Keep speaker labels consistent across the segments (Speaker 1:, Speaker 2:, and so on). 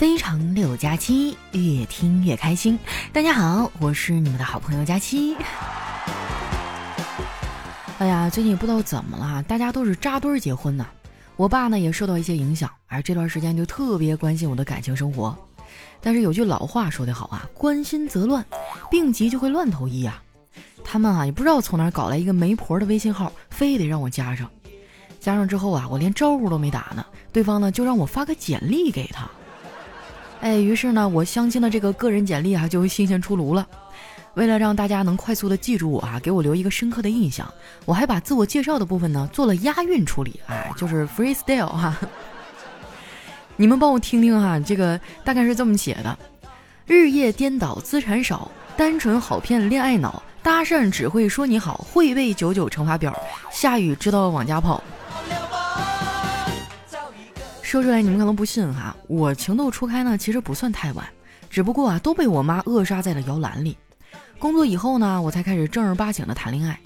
Speaker 1: 非常六加七，越听越开心。大家好，我是你们的好朋友佳期。哎呀，最近不知道怎么了，大家都是扎堆儿结婚呢。我爸呢也受到一些影响，而这段时间就特别关心我的感情生活。但是有句老话说得好啊，关心则乱，病急就会乱投医啊。他们啊也不知道从哪搞来一个媒婆的微信号，非得让我加上。加上之后啊，我连招呼都没打呢，对方呢就让我发个简历给他。哎，于是呢，我相亲的这个个人简历啊就新鲜出炉了。为了让大家能快速的记住我啊，给我留一个深刻的印象，我还把自我介绍的部分呢做了押韵处理，哎，就是 freestyle 哈。你们帮我听听哈，这个大概是这么写的：日夜颠倒资产少，单纯好骗恋爱脑，搭讪只会说你好，会背九九乘法表，下雨知道往家跑。说出来你们可能不信哈，我情窦初开呢，其实不算太晚，只不过啊都被我妈扼杀在了摇篮里。工作以后呢，我才开始正儿八经的谈恋爱。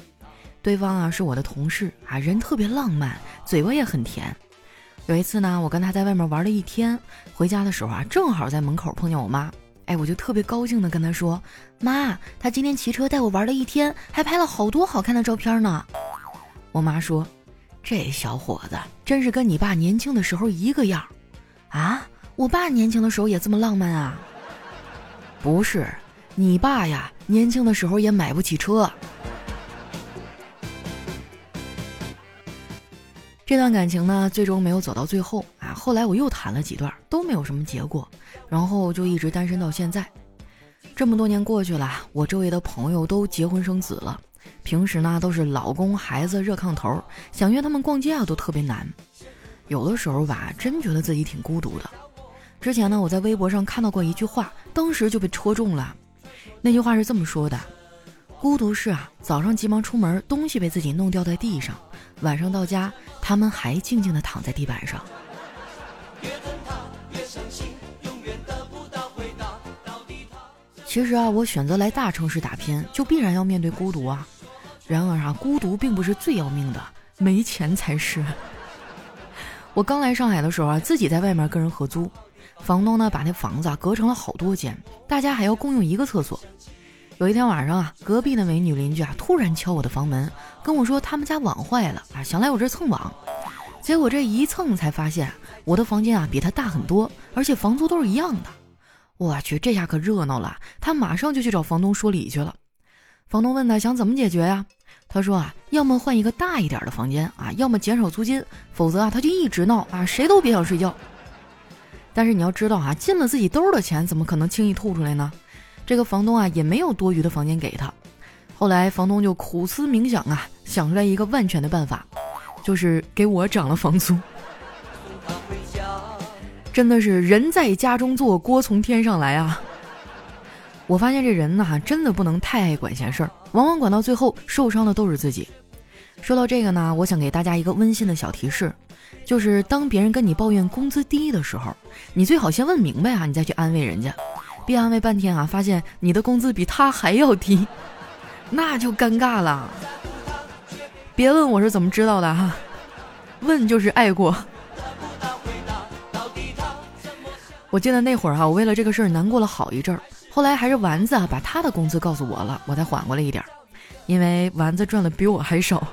Speaker 1: 对方啊是我的同事啊，人特别浪漫，嘴巴也很甜。有一次呢，我跟他在外面玩了一天，回家的时候啊，正好在门口碰见我妈，哎，我就特别高兴的跟他说：“妈，他今天骑车带我玩了一天，还拍了好多好看的照片呢。”我妈说。这小伙子真是跟你爸年轻的时候一个样啊！我爸年轻的时候也这么浪漫啊？不是，你爸呀，年轻的时候也买不起车。这段感情呢，最终没有走到最后啊。后来我又谈了几段，都没有什么结果，然后就一直单身到现在。这么多年过去了，我周围的朋友都结婚生子了。平时呢都是老公孩子热炕头，想约他们逛街啊都特别难。有的时候吧，真觉得自己挺孤独的。之前呢，我在微博上看到过一句话，当时就被戳中了。那句话是这么说的：孤独是啊，早上急忙出门，东西被自己弄掉在地上；晚上到家，他们还静静地躺在地板上。其实啊，我选择来大城市打拼，就必然要面对孤独啊。然而啊，孤独并不是最要命的，没钱才是。我刚来上海的时候啊，自己在外面跟人合租，房东呢把那房子啊隔成了好多间，大家还要共用一个厕所。有一天晚上啊，隔壁的美女邻居啊突然敲我的房门，跟我说他们家网坏了啊，想来我这蹭网。结果这一蹭才发现，我的房间啊比他大很多，而且房租都是一样的。我去，这下可热闹了，他马上就去找房东说理去了。房东问他想怎么解决呀？他说啊，要么换一个大一点的房间啊，要么减少租金，否则啊他就一直闹啊，谁都别想睡觉。但是你要知道啊，进了自己兜的钱，怎么可能轻易吐出来呢？这个房东啊也没有多余的房间给他。后来房东就苦思冥想啊，想出来一个万全的办法，就是给我涨了房租。真的是人在家中坐，锅从天上来啊！我发现这人呐，真的不能太爱管闲事儿，往往管到最后受伤的都是自己。说到这个呢，我想给大家一个温馨的小提示，就是当别人跟你抱怨工资低的时候，你最好先问明白啊，你再去安慰人家，别安慰半天啊，发现你的工资比他还要低，那就尴尬了。别问我是怎么知道的哈，问就是爱过。我记得那会儿哈，我为了这个事儿难过了好一阵儿。后来还是丸子啊，把他的工资告诉我了，我才缓过来一点。因为丸子赚的比我还少。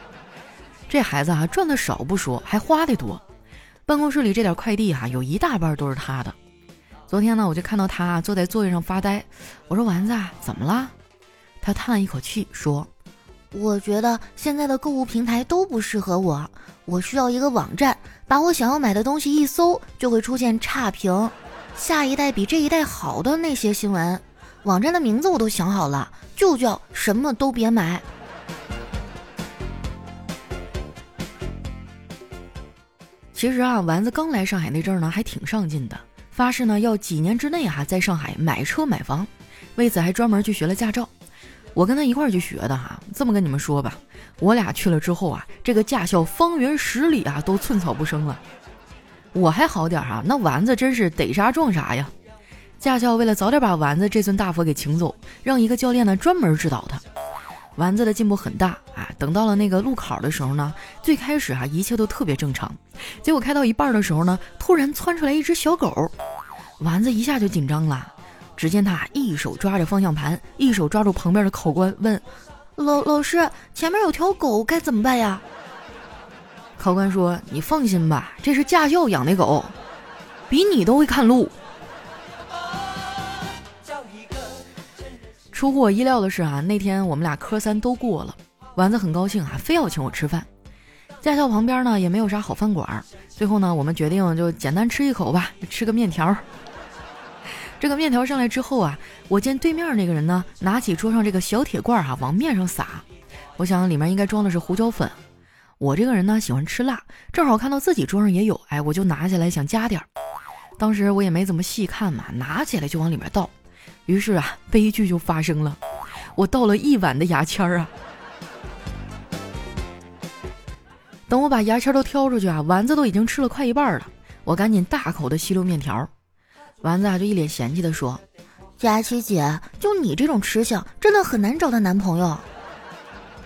Speaker 1: 这孩子啊，赚的少不说，还花的多。办公室里这点快递哈，有一大半都是他的。昨天呢，我就看到他坐在座位上发呆。我说：“丸子啊，怎么了？”他叹了一口气说：“
Speaker 2: 我觉得现在的购物平台都不适合我，我需要一个网站，把我想要买的东西一搜，就会出现差评。”下一代比这一代好的那些新闻，网站的名字我都想好了，就叫什么都别买。
Speaker 1: 其实啊，丸子刚来上海那阵儿呢，还挺上进的，发誓呢要几年之内哈在上海买车买房，为此还专门去学了驾照。我跟他一块儿去学的哈。这么跟你们说吧，我俩去了之后啊，这个驾校方圆十里啊都寸草不生了。我还好点儿哈，那丸子真是逮啥撞啥呀！驾校为了早点把丸子这尊大佛给请走，让一个教练呢专门指导他。丸子的进步很大啊！等到了那个路考的时候呢，最开始啊一切都特别正常，结果开到一半的时候呢，突然窜出来一只小狗，丸子一下就紧张了。只见他一手抓着方向盘，一手抓住旁边的考官，问：“
Speaker 2: 老老师，前面有条狗，该怎么办呀？”
Speaker 1: 考官说：“你放心吧，这是驾校养的狗，比你都会看路。”出乎我意料的是啊，那天我们俩科三都过了，丸子很高兴啊，非要请我吃饭。驾校旁边呢也没有啥好饭馆，最后呢我们决定就简单吃一口吧，吃个面条。这个面条上来之后啊，我见对面那个人呢拿起桌上这个小铁罐啊往面上撒，我想里面应该装的是胡椒粉。我这个人呢喜欢吃辣，正好看到自己桌上也有，哎，我就拿起来想加点儿。当时我也没怎么细看嘛，拿起来就往里面倒，于是啊悲剧就发生了，我倒了一碗的牙签儿啊。等我把牙签都挑出去啊，丸子都已经吃了快一半了。我赶紧大口的吸溜面条，丸子啊就一脸嫌弃的说：“
Speaker 2: 佳琪姐，就你这种吃相，真的很难找到男朋友。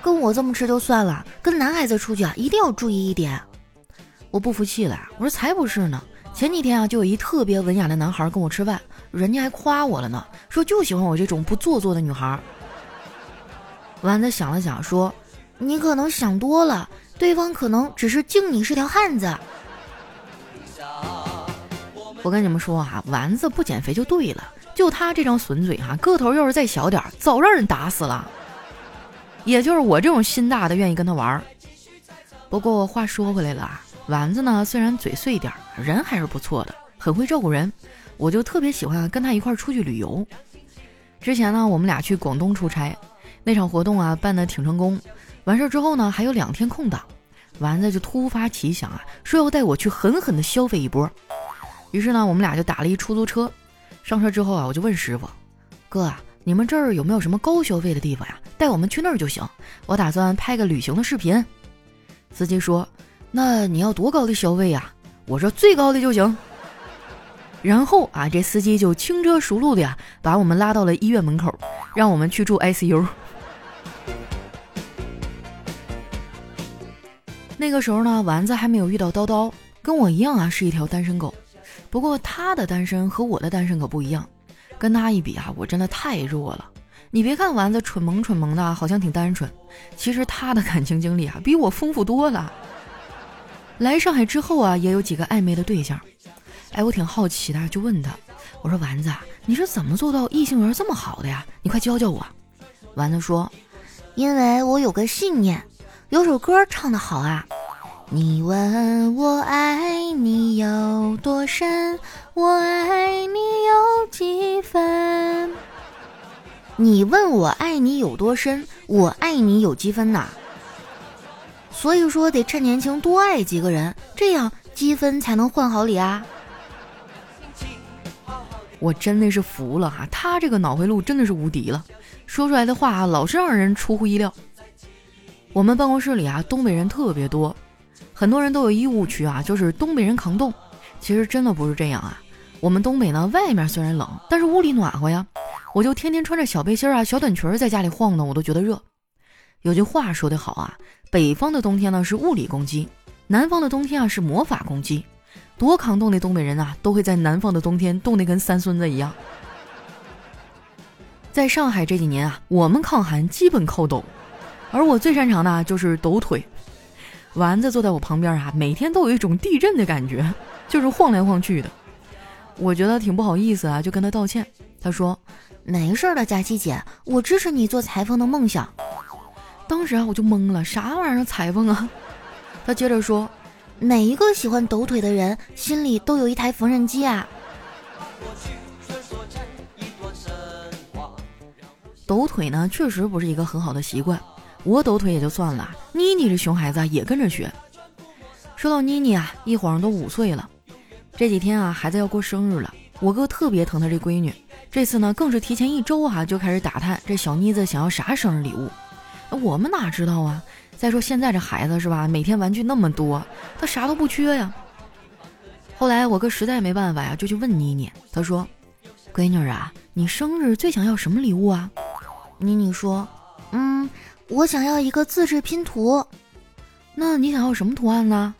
Speaker 2: 跟我这么吃就算了，跟男孩子出去啊，一定要注意一点。”
Speaker 1: 我不服气了，我说才不是呢。前几天啊，就有一特别文雅的男孩跟我吃饭，人家还夸我了呢，说就喜欢我这种不做作的女孩。丸子想了想说：“
Speaker 2: 你可能想多了。”对方可能只是敬你是条汉子。
Speaker 1: 我跟你们说啊，丸子不减肥就对了，就他这张损嘴哈，个头要是再小点，早让人打死了。也就是我这种心大的愿意跟他玩。不过话说回来了啊，丸子呢虽然嘴碎一点，人还是不错的，很会照顾人。我就特别喜欢跟他一块儿出去旅游。之前呢，我们俩去广东出差，那场活动啊办的挺成功。完事儿之后呢，还有两天空档，丸子就突发奇想啊，说要带我去狠狠的消费一波。于是呢，我们俩就打了一出租车。上车之后啊，我就问师傅：“哥啊，你们这儿有没有什么高消费的地方呀？带我们去那儿就行。我打算拍个旅行的视频。”司机说：“那你要多高的消费呀？”我说：“最高的就行。”然后啊，这司机就轻车熟路的呀，把我们拉到了医院门口，让我们去住 ICU。那个时候呢，丸子还没有遇到叨叨，跟我一样啊，是一条单身狗。不过他的单身和我的单身可不一样，跟他一比啊，我真的太弱了。你别看丸子蠢萌蠢萌的，好像挺单纯，其实他的感情经历啊，比我丰富多了。来上海之后啊，也有几个暧昧的对象。哎，我挺好奇的，就问他，我说丸子，你是怎么做到异性缘这么好的呀？你快教教我。丸子说，
Speaker 2: 因为我有个信念。有首歌唱的好啊，你问我爱你有多深，我爱你有几分？你问我爱你有多深，我爱你有几分呐？所以说得趁年轻多爱几个人，这样积分才能换好礼啊！
Speaker 1: 我真的是服了哈，他这个脑回路真的是无敌了，说出来的话啊，老是让人出乎意料。我们办公室里啊，东北人特别多，很多人都有一误区啊，就是东北人抗冻。其实真的不是这样啊。我们东北呢，外面虽然冷，但是屋里暖和呀。我就天天穿着小背心啊、小短裙在家里晃荡，我都觉得热。有句话说得好啊，北方的冬天呢是物理攻击，南方的冬天啊是魔法攻击。多抗冻的东北人啊，都会在南方的冬天冻得跟三孙子一样。在上海这几年啊，我们抗寒基本靠抖。而我最擅长的就是抖腿，丸子坐在我旁边啊，每天都有一种地震的感觉，就是晃来晃去的。我觉得挺不好意思啊，就跟他道歉。他说：“
Speaker 2: 没事的，佳琪姐，我支持你做裁缝的梦想。”
Speaker 1: 当时啊，我就懵了，啥玩意儿裁缝啊？他接着说：“
Speaker 2: 每一个喜欢抖腿的人心里都有一台缝纫机啊。”
Speaker 1: 抖腿呢，确实不是一个很好的习惯。我抖腿也就算了，妮妮这熊孩子也跟着学。说到妮妮啊，一晃都五岁了。这几天啊，孩子要过生日了，我哥特别疼他这闺女。这次呢，更是提前一周啊，就开始打探这小妮子想要啥生日礼物。我们哪知道啊？再说现在这孩子是吧，每天玩具那么多，他啥都不缺呀。后来我哥实在没办法呀，就去问妮妮。他说：“闺女啊，你生日最想要什么礼物啊？”
Speaker 2: 妮妮说：“嗯。”我想要一个自制拼图，
Speaker 1: 那你想要什么图案呢？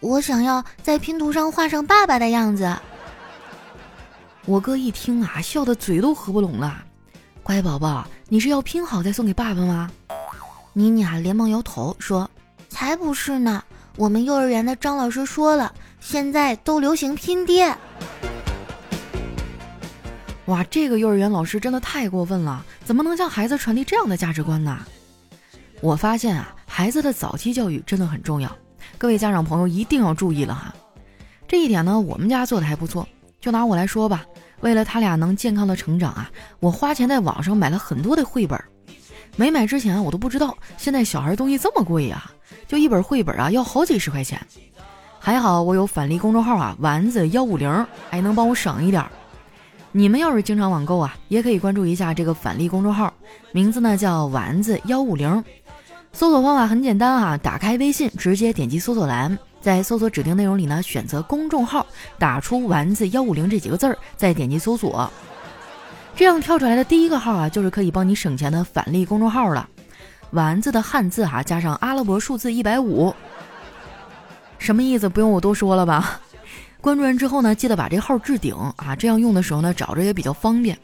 Speaker 2: 我想要在拼图上画上爸爸的样子。
Speaker 1: 我哥一听啊，笑得嘴都合不拢了。乖宝宝，你是要拼好再送给爸爸吗？
Speaker 2: 妮妮啊，连忙摇头说：“才不是呢！我们幼儿园的张老师说了，现在都流行拼爹。”
Speaker 1: 哇，这个幼儿园老师真的太过分了！怎么能向孩子传递这样的价值观呢？我发现啊，孩子的早期教育真的很重要，各位家长朋友一定要注意了哈。这一点呢，我们家做的还不错。就拿我来说吧，为了他俩能健康的成长啊，我花钱在网上买了很多的绘本。没买之前我都不知道，现在小孩东西这么贵呀，就一本绘本啊要好几十块钱。还好我有返利公众号啊，丸子幺五零，还能帮我省一点。你们要是经常网购啊，也可以关注一下这个返利公众号，名字呢叫丸子幺五零。搜索方法很简单啊，打开微信，直接点击搜索栏，在搜索指定内容里呢选择公众号，打出“丸子幺五零”这几个字儿，再点击搜索，这样跳出来的第一个号啊，就是可以帮你省钱的返利公众号了。丸子的汉字哈加上阿拉伯数字一百五，什么意思？不用我多说了吧？关注完之后呢，记得把这号置顶啊，这样用的时候呢，找着也比较方便。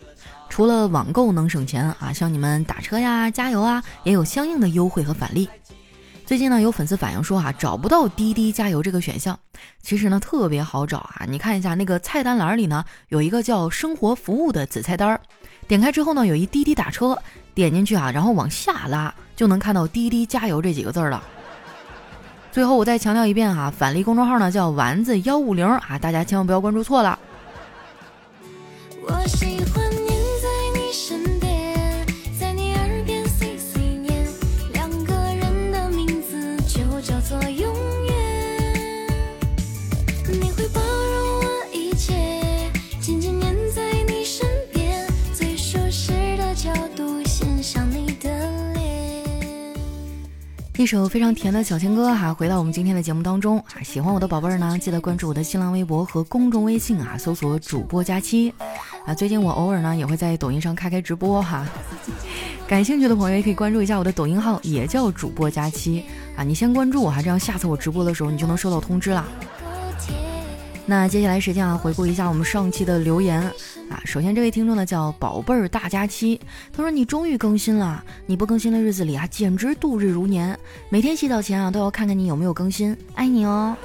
Speaker 1: 除了网购能省钱啊，像你们打车呀、加油啊，也有相应的优惠和返利。最近呢，有粉丝反映说啊，找不到滴滴加油这个选项。其实呢，特别好找啊，你看一下那个菜单栏里呢，有一个叫生活服务的子菜单，点开之后呢，有一滴滴打车，点进去啊，然后往下拉，就能看到滴滴加油这几个字了。最后我再强调一遍哈，返利公众号呢叫丸子幺五零啊，大家千万不要关注错了。我一首非常甜的小情歌哈，回到我们今天的节目当中啊，喜欢我的宝贝儿呢，记得关注我的新浪微博和公众微信啊，搜索主播佳期啊。最近我偶尔呢也会在抖音上开开直播哈，感兴趣的朋友也可以关注一下我的抖音号，也叫主播佳期啊。你先关注我哈，这样下次我直播的时候你就能收到通知了。那接下来时间啊，回顾一下我们上期的留言啊。首先这位听众呢叫宝贝儿大佳期，他说你终于更新了，你不更新的日子里啊，简直度日如年，每天洗澡前啊都要看看你有没有更新，爱你哦。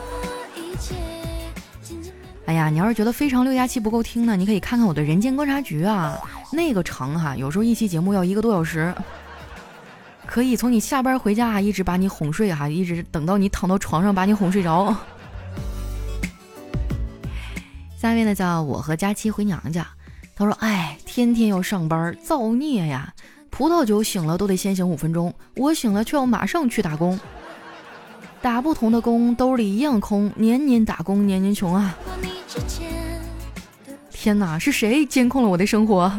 Speaker 1: 哎呀，你要是觉得非常六加七不够听呢，你可以看看我的人间观察局啊，那个长哈，有时候一期节目要一个多小时，可以从你下班回家啊一直把你哄睡哈，一直等到你躺到床上把你哄睡着。下面呢叫我和佳期回娘家，他说：“哎，天天要上班，造孽呀！葡萄酒醒了都得先醒五分钟，我醒了却要马上去打工，打不同的工，兜里一样空，年年打工年年穷啊！天哪，是谁监控了我的生活？”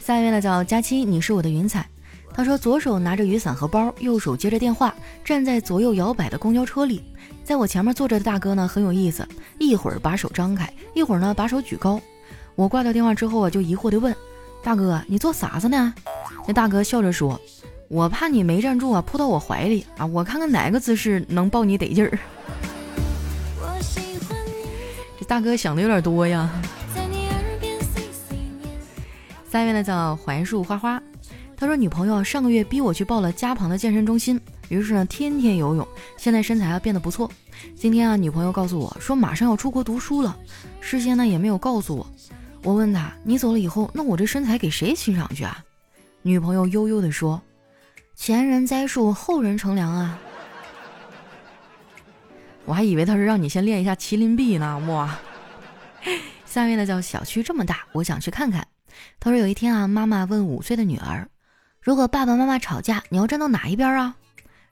Speaker 1: 下一位呢叫佳期，你是我的云彩。他说：“左手拿着雨伞和包，右手接着电话，站在左右摇摆的公交车里。在我前面坐着的大哥呢，很有意思，一会儿把手张开，一会儿呢把手举高。我挂掉电话之后啊，就疑惑地问：大哥，你做啥子呢？那大哥笑着说：我怕你没站住啊，扑到我怀里啊，我看看哪个姿势能抱你得劲儿。这大哥想的有点多呀。下面呢叫槐树花花。”他说：“女朋友上个月逼我去报了家旁的健身中心，于是呢，天天游泳，现在身材啊变得不错。今天啊，女朋友告诉我说马上要出国读书了，事先呢也没有告诉我。我问他：你走了以后，那我这身材给谁欣赏去啊？女朋友悠悠地说：前人栽树，后人乘凉啊。我还以为他是让你先练一下麒麟臂呢。哇！下面呢叫小区这么大，我想去看看。他说有一天啊，妈妈问五岁的女儿。”如果爸爸妈妈吵架，你要站到哪一边啊？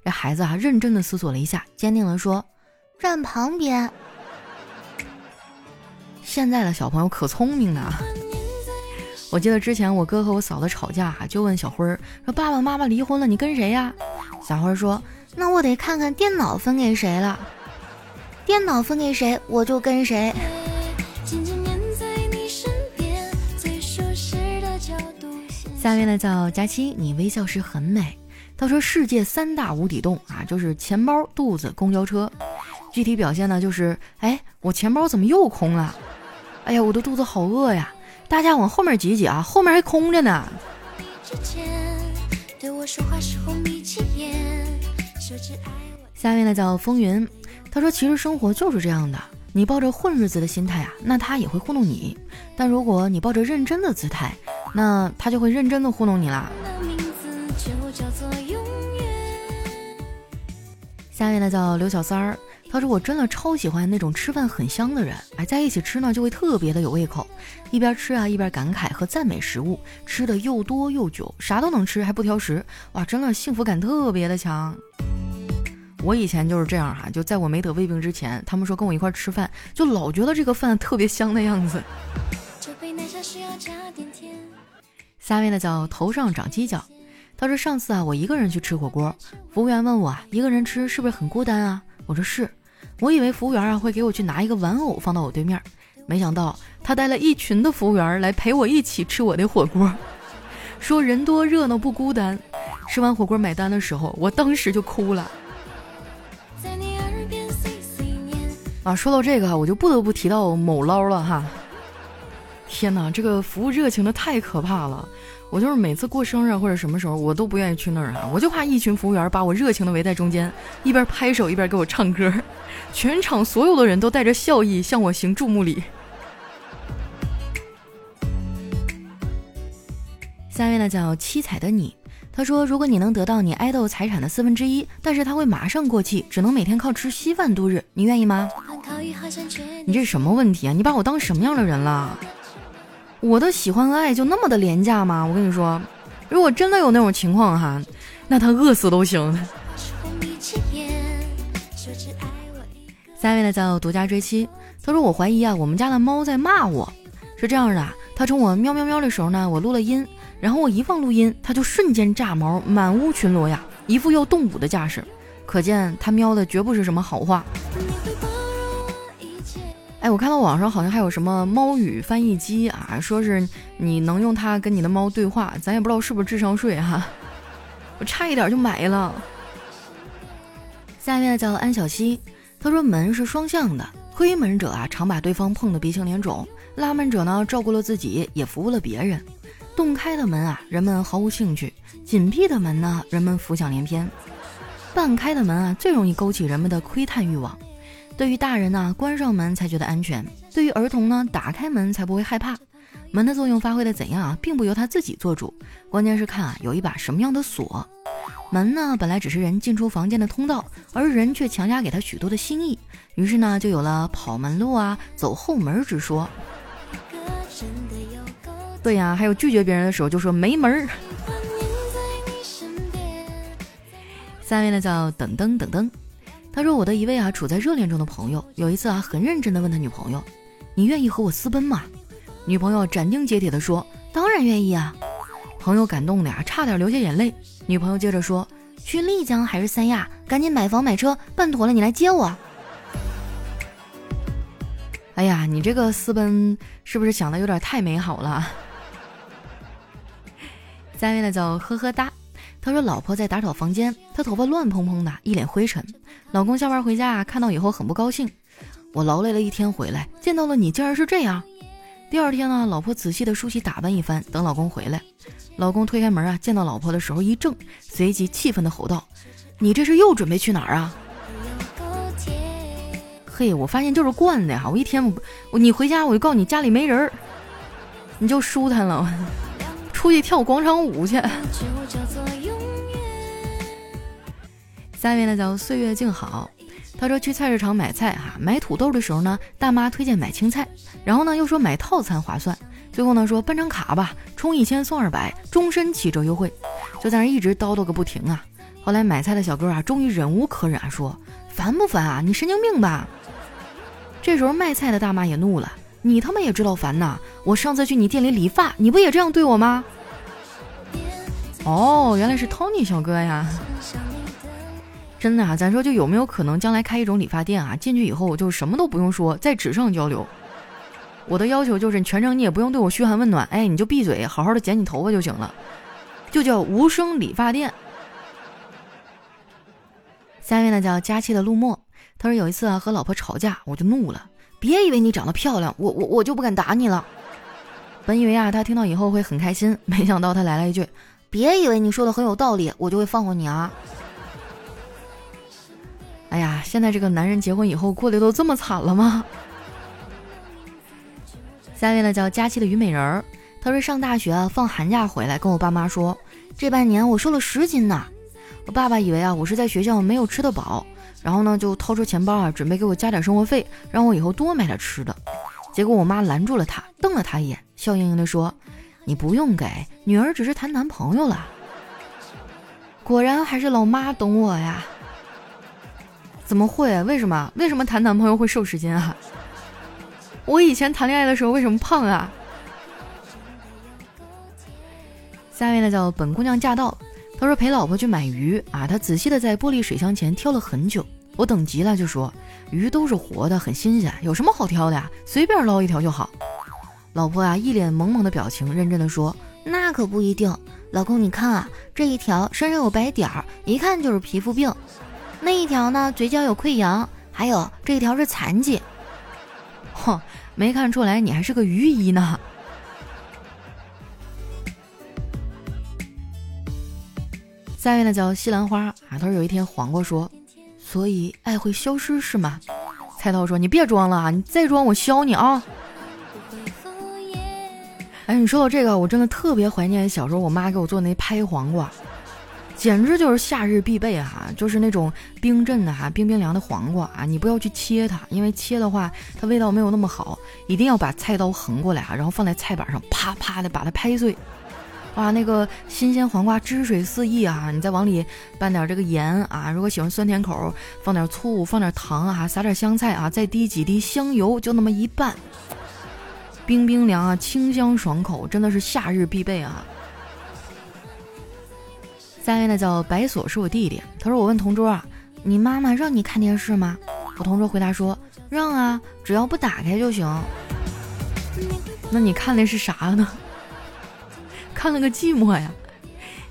Speaker 1: 这孩子啊，认真的思索了一下，坚定的说：“站旁边。”现在的小朋友可聪明呢。我记得之前我哥和我嫂子吵架，就问小辉儿说：“爸爸妈妈离婚了，你跟谁呀？”小辉说：“那我得看看电脑分给谁了，电脑分给谁，我就跟谁。”下面呢叫佳期，你微笑时很美。他说世界三大无底洞啊，就是钱包、肚子、公交车。具体表现呢就是，哎，我钱包怎么又空了？哎呀，我的肚子好饿呀！大家往后面挤挤啊，后面还空着呢。下面呢叫风云，他说其实生活就是这样的，你抱着混日子的心态啊，那他也会糊弄你；但如果你抱着认真的姿态，那他就会认真的糊弄你啦。下面呢叫刘小三儿，他说我真的超喜欢那种吃饭很香的人，哎，在一起吃呢就会特别的有胃口，一边吃啊一边感慨和赞美食物，吃的又多又久，啥都能吃还不挑食，哇，真的幸福感特别的强。我以前就是这样哈，就在我没得胃病之前，他们说跟我一块吃饭，就老觉得这个饭特别香的样子。下面呢叫头上长犄角。他说：“上次啊，我一个人去吃火锅，服务员问我啊，一个人吃是不是很孤单啊？我说是。我以为服务员啊会给我去拿一个玩偶放到我对面，没想到他带了一群的服务员来陪我一起吃我的火锅，说人多热闹不孤单。吃完火锅买单的时候，我当时就哭了。啊，说到这个，我就不得不提到某捞了哈。天哪，这个服务热情的太可怕了。”我就是每次过生日或者什么时候，我都不愿意去那儿啊，我就怕一群服务员把我热情的围在中间，一边拍手一边给我唱歌，全场所有的人都带着笑意向我行注目礼。下面呢叫七彩的你，他说如果你能得到你爱豆财产的四分之一，但是他会马上过气，只能每天靠吃稀饭度日，你愿意吗？你这什么问题啊？你把我当什么样的人了？我的喜欢和爱就那么的廉价吗？我跟你说，如果真的有那种情况哈，那他饿死都行。下面呢叫独家追妻，他说我怀疑啊，我们家的猫在骂我。是这样的，他冲我喵喵喵的时候呢，我录了音，然后我一放录音，他就瞬间炸毛，满屋巡逻呀，一副要动武的架势，可见他喵的绝不是什么好话。哎，我看到网上好像还有什么猫语翻译机啊，说是你能用它跟你的猫对话，咱也不知道是不是智商税哈。我差一点就买了。下面叫安小溪，他说门是双向的，推门者啊常把对方碰得鼻青脸肿，拉门者呢照顾了自己也服务了别人。洞开的门啊，人们毫无兴趣；紧闭的门呢，人们浮想联翩。半开的门啊，最容易勾起人们的窥探欲望。对于大人呢，关上门才觉得安全；对于儿童呢，打开门才不会害怕。门的作用发挥的怎样啊，并不由他自己做主，关键是看啊有一把什么样的锁。门呢，本来只是人进出房间的通道，而人却强加给他许多的心意，于是呢，就有了跑门路啊、走后门之说。对呀，还有拒绝别人的时候就说没门儿。下面呢叫等灯等灯。他说：“我的一位啊处在热恋中的朋友，有一次啊很认真的问他女朋友：‘你愿意和我私奔吗？’女朋友斩钉截铁的说：‘当然愿意啊！’朋友感动的呀差点流下眼泪。女朋友接着说：‘去丽江还是三亚？赶紧买房买车办妥了，你来接我。’哎呀，你这个私奔是不是想的有点太美好了？下面的叫呵呵哒。”他说：“老婆在打扫房间，她头发乱蓬蓬的，一脸灰尘。老公下班回家啊，看到以后很不高兴。我劳累了一天回来，见到了你，竟然是这样。第二天呢，老婆仔细的梳洗打扮一番，等老公回来。老公推开门啊，见到老婆的时候一怔，随即气愤的吼道：‘你这是又准备去哪儿啊？’嘿，我发现就是惯的呀！我一天我你回家我就告诉你家里没人儿，你就舒坦了，出去跳广场舞去。”下面呢叫岁月静好，他说去菜市场买菜哈，买土豆的时候呢，大妈推荐买青菜，然后呢又说买套餐划算，最后呢说办张卡吧，充一千送二百，终身七折优惠，就在那一直叨叨个不停啊。后来买菜的小哥啊，终于忍无可忍，啊说烦不烦啊？你神经病吧？这时候卖菜的大妈也怒了，你他妈也知道烦呐？我上次去你店里理发，你不也这样对我吗？哦，原来是 Tony 小哥呀。真的啊，咱说就有没有可能将来开一种理发店啊？进去以后就什么都不用说，在纸上交流。我的要求就是全程你也不用对我嘘寒问暖，哎，你就闭嘴，好好的剪你头发就行了，就叫无声理发店。下面呢叫佳期的陆墨，他说有一次啊和老婆吵架，我就怒了，别以为你长得漂亮，我我我就不敢打你了。本以为啊他听到以后会很开心，没想到他来了一句，
Speaker 2: 别以为你说的很有道理，我就会放过你啊。
Speaker 1: 哎呀，现在这个男人结婚以后过得都这么惨了吗？下一位呢叫佳期的虞美人儿，他说上大学啊放寒假回来跟我爸妈说，这半年我瘦了十斤呢。我爸爸以为啊我是在学校没有吃得饱，然后呢就掏出钱包啊准备给我加点生活费，让我以后多买点吃的。结果我妈拦住了他，瞪了他一眼，笑盈盈的说：“你不用给，女儿只是谈男朋友了。”果然还是老妈懂我呀。怎么会？为什么？为什么谈男朋友会瘦十斤啊？我以前谈恋爱的时候为什么胖啊？下面呢叫本姑娘驾到。他说陪老婆去买鱼啊，他仔细的在玻璃水箱前挑了很久。我等急了，就说鱼都是活的，很新鲜，有什么好挑的呀？随便捞一条就好。老婆啊，一脸萌萌的表情，认真的说：“
Speaker 2: 那可不一定，老公你看啊，这一条身上有白点儿，一看就是皮肤病；那一条呢，嘴角有溃疡，还有这一条是残疾。
Speaker 1: 嚯，没看出来你还是个鱼医呢。”下面呢叫西兰花啊，他说有一天黄瓜说，所以爱会消失是吗？菜刀说你别装了啊，你再装我削你啊！哎，你说到这个，我真的特别怀念小时候我妈给我做那拍黄瓜，简直就是夏日必备哈，就是那种冰镇的哈，冰冰凉的黄瓜啊，你不要去切它，因为切的话它味道没有那么好，一定要把菜刀横过来啊，然后放在菜板上啪啪的把它拍碎。哇，那个新鲜黄瓜汁水四溢啊！你再往里拌点这个盐啊，如果喜欢酸甜口，放点醋，放点糖啊，撒点香菜啊，再滴几滴香油，就那么一拌，冰冰凉啊，清香爽口，真的是夏日必备啊！下一位呢叫白锁，是我弟弟。他说我问同桌啊，你妈妈让你看电视吗？我同桌回答说让啊，只要不打开就行。那你看的是啥呢？看了个寂寞呀。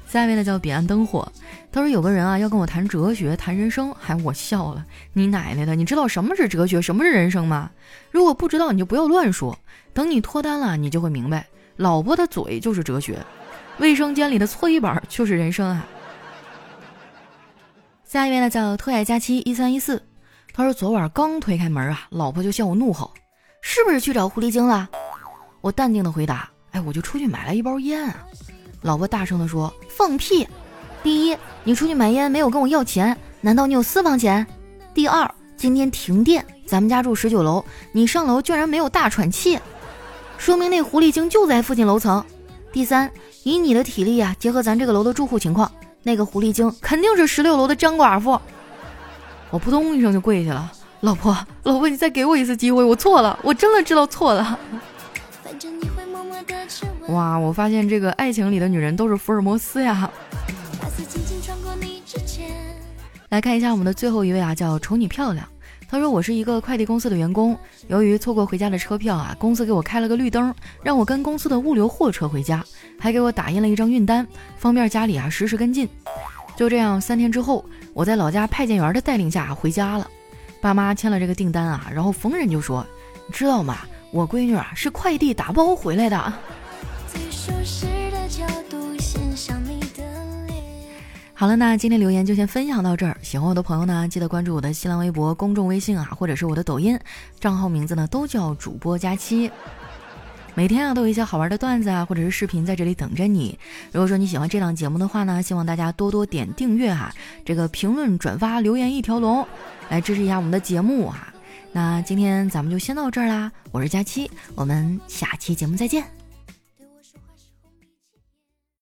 Speaker 1: 下一位呢叫彼岸灯火，他说有个人啊要跟我谈哲学、谈人生，还我笑了。你奶奶的，你知道什么是哲学，什么是人生吗？如果不知道，你就不要乱说。等你脱单了，你就会明白，老婆的嘴就是哲学，卫生间里的搓衣板就是人生啊。下一位呢叫特爱佳期一三一四，他说昨晚刚推开门啊，老婆就向我怒吼：“是不是去找狐狸精了？”我淡定的回答。哎，我就出去买了一包烟！老婆大声地说：“放屁！第一，你出去买烟没有跟我要钱，难道你有私房钱？第二，今天停电，咱们家住十九楼，你上楼居然没有大喘气，说明那狐狸精就在附近楼层。第三，以你的体力啊，结合咱这个楼的住户情况，那个狐狸精肯定是十六楼的张寡妇。”我扑通一声就跪下了，老婆，老婆，你再给我一次机会，我错了，我真的知道错了。哇，我发现这个爱情里的女人都是福尔摩斯呀！来看一下我们的最后一位啊，叫丑女漂亮。她说我是一个快递公司的员工，由于错过回家的车票啊，公司给我开了个绿灯，让我跟公司的物流货车回家，还给我打印了一张运单，方便家里啊实时跟进。就这样，三天之后，我在老家派件员的带领下回家了。爸妈签了这个订单啊，然后逢人就说：“知道吗？我闺女啊是快递打包回来的。”好了，那今天留言就先分享到这儿。喜欢我的朋友呢，记得关注我的新浪微博、公众微信啊，或者是我的抖音账号，名字呢都叫主播佳期。每天啊都有一些好玩的段子啊，或者是视频在这里等着你。如果说你喜欢这档节目的话呢，希望大家多多点订阅哈，这个评论、转发、留言一条龙，来支持一下我们的节目哈。那今天咱们就先到这儿啦，我是佳期，我们下期节目再见。